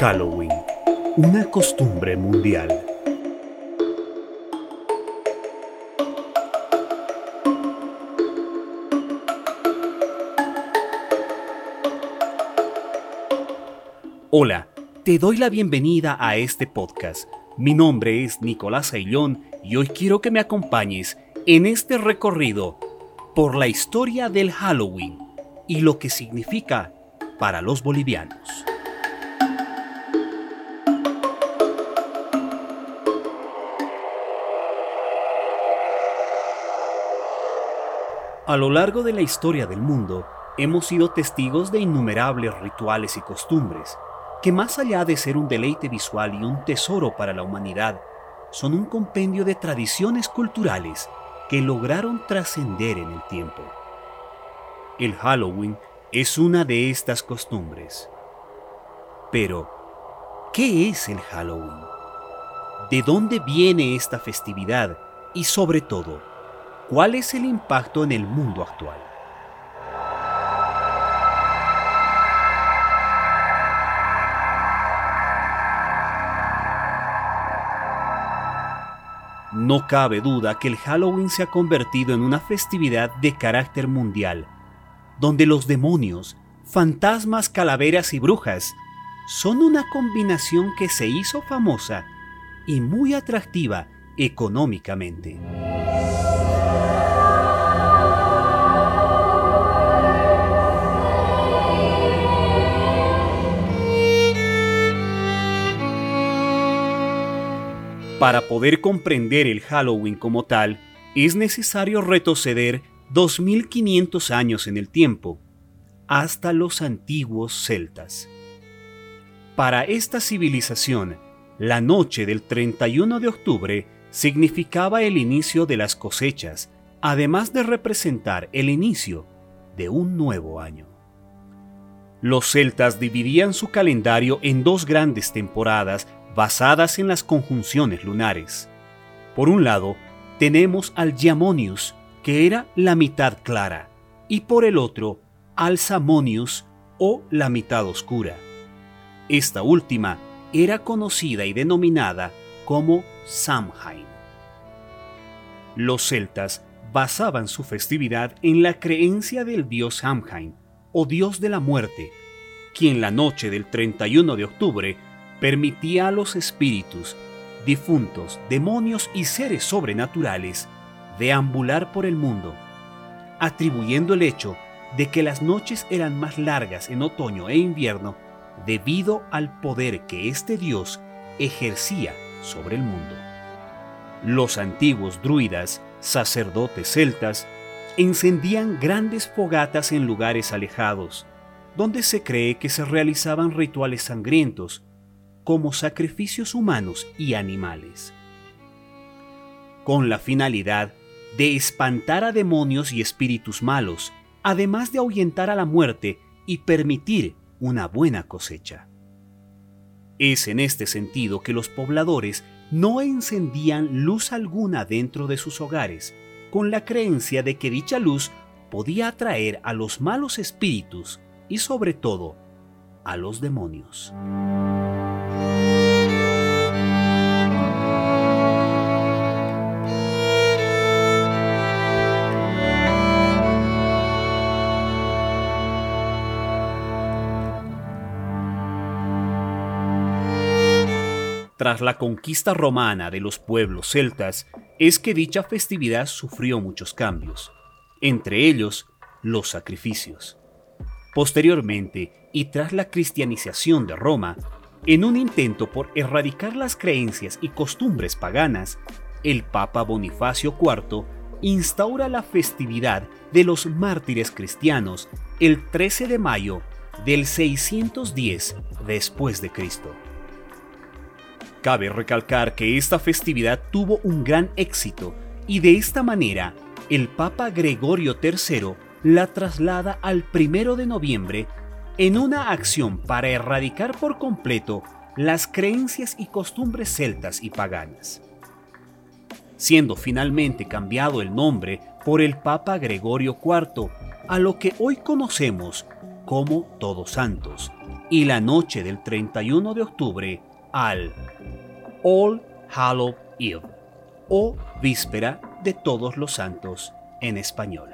Halloween, una costumbre mundial. Hola, te doy la bienvenida a este podcast. Mi nombre es Nicolás Aillón y hoy quiero que me acompañes en este recorrido por la historia del Halloween y lo que significa para los bolivianos. A lo largo de la historia del mundo, hemos sido testigos de innumerables rituales y costumbres, que más allá de ser un deleite visual y un tesoro para la humanidad, son un compendio de tradiciones culturales que lograron trascender en el tiempo. El Halloween es una de estas costumbres. Pero, ¿qué es el Halloween? ¿De dónde viene esta festividad? Y sobre todo, ¿Cuál es el impacto en el mundo actual? No cabe duda que el Halloween se ha convertido en una festividad de carácter mundial, donde los demonios, fantasmas, calaveras y brujas son una combinación que se hizo famosa y muy atractiva económicamente. Para poder comprender el Halloween como tal, es necesario retroceder 2500 años en el tiempo, hasta los antiguos celtas. Para esta civilización, la noche del 31 de octubre significaba el inicio de las cosechas, además de representar el inicio de un nuevo año. Los celtas dividían su calendario en dos grandes temporadas basadas en las conjunciones lunares. Por un lado, tenemos al Giamonius, que era la mitad clara, y por el otro, al Samonius, o la mitad oscura. Esta última era conocida y denominada como Samhain. Los celtas basaban su festividad en la creencia del dios Samhain, o dios de la muerte, quien la noche del 31 de octubre permitía a los espíritus, difuntos, demonios y seres sobrenaturales deambular por el mundo, atribuyendo el hecho de que las noches eran más largas en otoño e invierno debido al poder que este dios ejercía sobre el mundo. Los antiguos druidas, sacerdotes celtas, encendían grandes fogatas en lugares alejados, donde se cree que se realizaban rituales sangrientos como sacrificios humanos y animales, con la finalidad de espantar a demonios y espíritus malos, además de ahuyentar a la muerte y permitir una buena cosecha. Es en este sentido que los pobladores no encendían luz alguna dentro de sus hogares, con la creencia de que dicha luz podía atraer a los malos espíritus y sobre todo a los demonios. Tras la conquista romana de los pueblos celtas, es que dicha festividad sufrió muchos cambios, entre ellos los sacrificios. Posteriormente, y tras la cristianización de Roma, en un intento por erradicar las creencias y costumbres paganas, el Papa Bonifacio IV instaura la festividad de los mártires cristianos el 13 de mayo del 610 después de Cristo. Cabe recalcar que esta festividad tuvo un gran éxito y de esta manera el Papa Gregorio III la traslada al 1 de noviembre en una acción para erradicar por completo las creencias y costumbres celtas y paganas. Siendo finalmente cambiado el nombre por el Papa Gregorio IV a lo que hoy conocemos como Todos Santos, y la noche del 31 de octubre al All Hallow Eve o Víspera de Todos los Santos en español.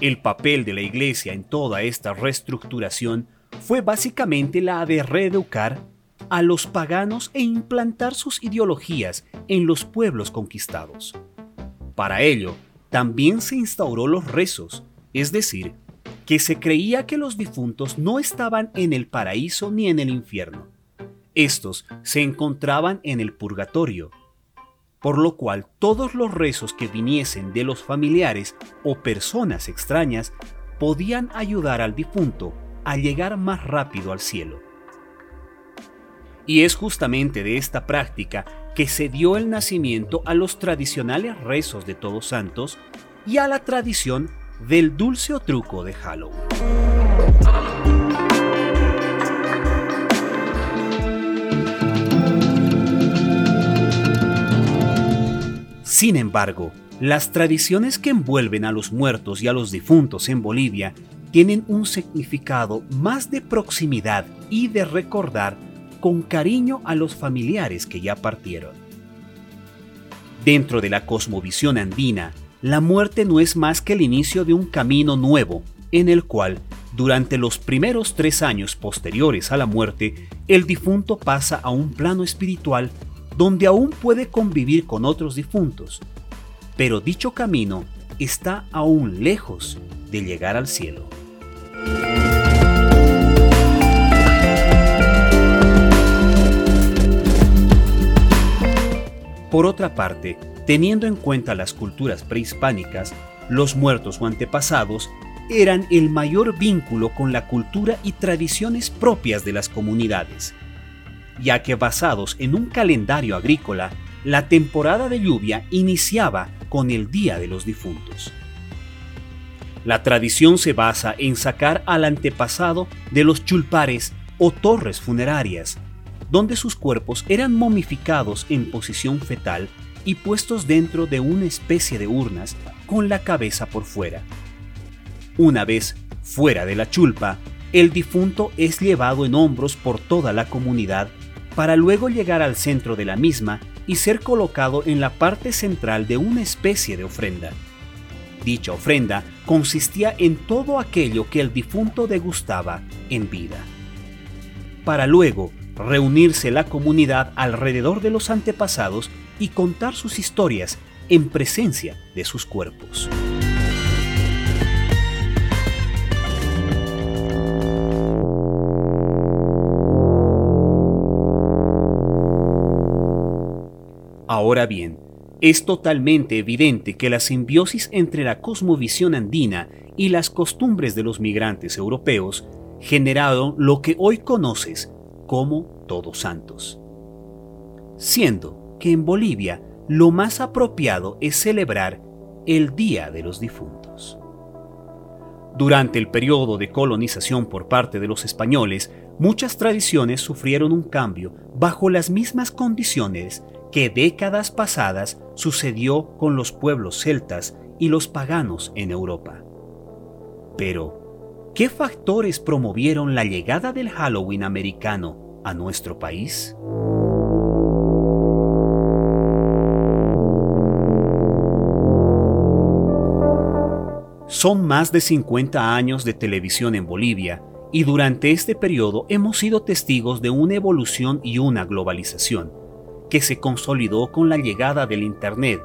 El papel de la Iglesia en toda esta reestructuración fue básicamente la de reeducar a los paganos e implantar sus ideologías en los pueblos conquistados. Para ello, también se instauró los rezos, es decir, que se creía que los difuntos no estaban en el paraíso ni en el infierno. Estos se encontraban en el purgatorio, por lo cual todos los rezos que viniesen de los familiares o personas extrañas podían ayudar al difunto a llegar más rápido al cielo. Y es justamente de esta práctica que se dio el nacimiento a los tradicionales rezos de Todos Santos y a la tradición del dulce truco de Halloween. Sin embargo, las tradiciones que envuelven a los muertos y a los difuntos en Bolivia tienen un significado más de proximidad y de recordar con cariño a los familiares que ya partieron. Dentro de la cosmovisión andina, la muerte no es más que el inicio de un camino nuevo, en el cual, durante los primeros tres años posteriores a la muerte, el difunto pasa a un plano espiritual donde aún puede convivir con otros difuntos, pero dicho camino está aún lejos de llegar al cielo. Por otra parte, Teniendo en cuenta las culturas prehispánicas, los muertos o antepasados eran el mayor vínculo con la cultura y tradiciones propias de las comunidades, ya que basados en un calendario agrícola, la temporada de lluvia iniciaba con el Día de los Difuntos. La tradición se basa en sacar al antepasado de los chulpares o torres funerarias, donde sus cuerpos eran momificados en posición fetal y puestos dentro de una especie de urnas con la cabeza por fuera. Una vez fuera de la chulpa, el difunto es llevado en hombros por toda la comunidad para luego llegar al centro de la misma y ser colocado en la parte central de una especie de ofrenda. Dicha ofrenda consistía en todo aquello que el difunto degustaba en vida. Para luego reunirse la comunidad alrededor de los antepasados y contar sus historias en presencia de sus cuerpos. Ahora bien, es totalmente evidente que la simbiosis entre la cosmovisión andina y las costumbres de los migrantes europeos generaron lo que hoy conoces como Todos Santos. Siendo que en Bolivia lo más apropiado es celebrar el Día de los Difuntos. Durante el periodo de colonización por parte de los españoles, muchas tradiciones sufrieron un cambio bajo las mismas condiciones que décadas pasadas sucedió con los pueblos celtas y los paganos en Europa. Pero, ¿qué factores promovieron la llegada del Halloween americano a nuestro país? Son más de 50 años de televisión en Bolivia y durante este periodo hemos sido testigos de una evolución y una globalización que se consolidó con la llegada del Internet.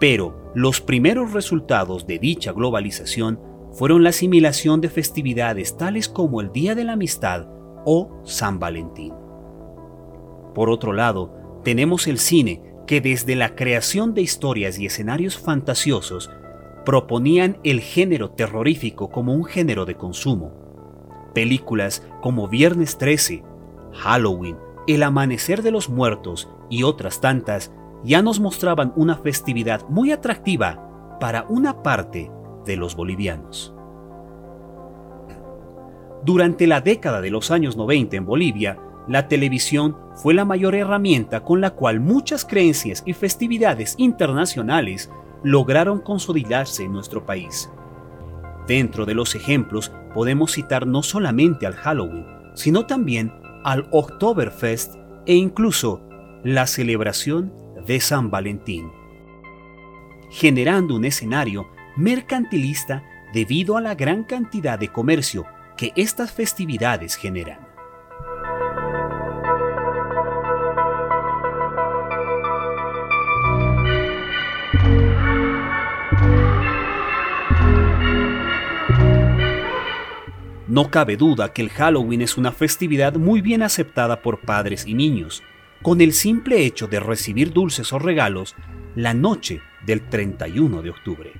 Pero los primeros resultados de dicha globalización fueron la asimilación de festividades tales como el Día de la Amistad o San Valentín. Por otro lado, tenemos el cine que desde la creación de historias y escenarios fantasiosos proponían el género terrorífico como un género de consumo. Películas como Viernes 13, Halloween, El Amanecer de los Muertos y otras tantas ya nos mostraban una festividad muy atractiva para una parte de los bolivianos. Durante la década de los años 90 en Bolivia, la televisión fue la mayor herramienta con la cual muchas creencias y festividades internacionales lograron consolidarse en nuestro país. Dentro de los ejemplos podemos citar no solamente al Halloween, sino también al Oktoberfest e incluso la celebración de San Valentín, generando un escenario mercantilista debido a la gran cantidad de comercio que estas festividades generan. No cabe duda que el Halloween es una festividad muy bien aceptada por padres y niños, con el simple hecho de recibir dulces o regalos la noche del 31 de octubre.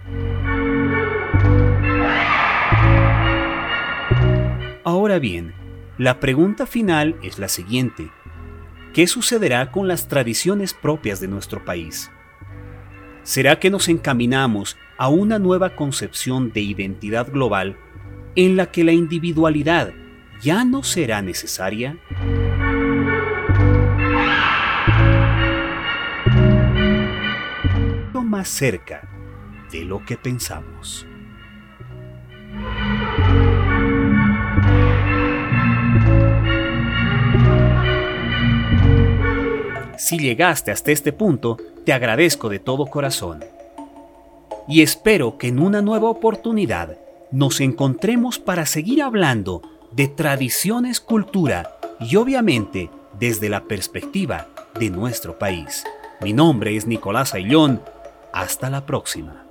Ahora bien, la pregunta final es la siguiente. ¿Qué sucederá con las tradiciones propias de nuestro país? ¿Será que nos encaminamos a una nueva concepción de identidad global en la que la individualidad ya no será necesaria? más cerca de lo que pensamos. Si llegaste hasta este punto, te agradezco de todo corazón. Y espero que en una nueva oportunidad nos encontremos para seguir hablando de tradiciones, cultura y obviamente desde la perspectiva de nuestro país. Mi nombre es Nicolás Ayllón. Hasta la próxima.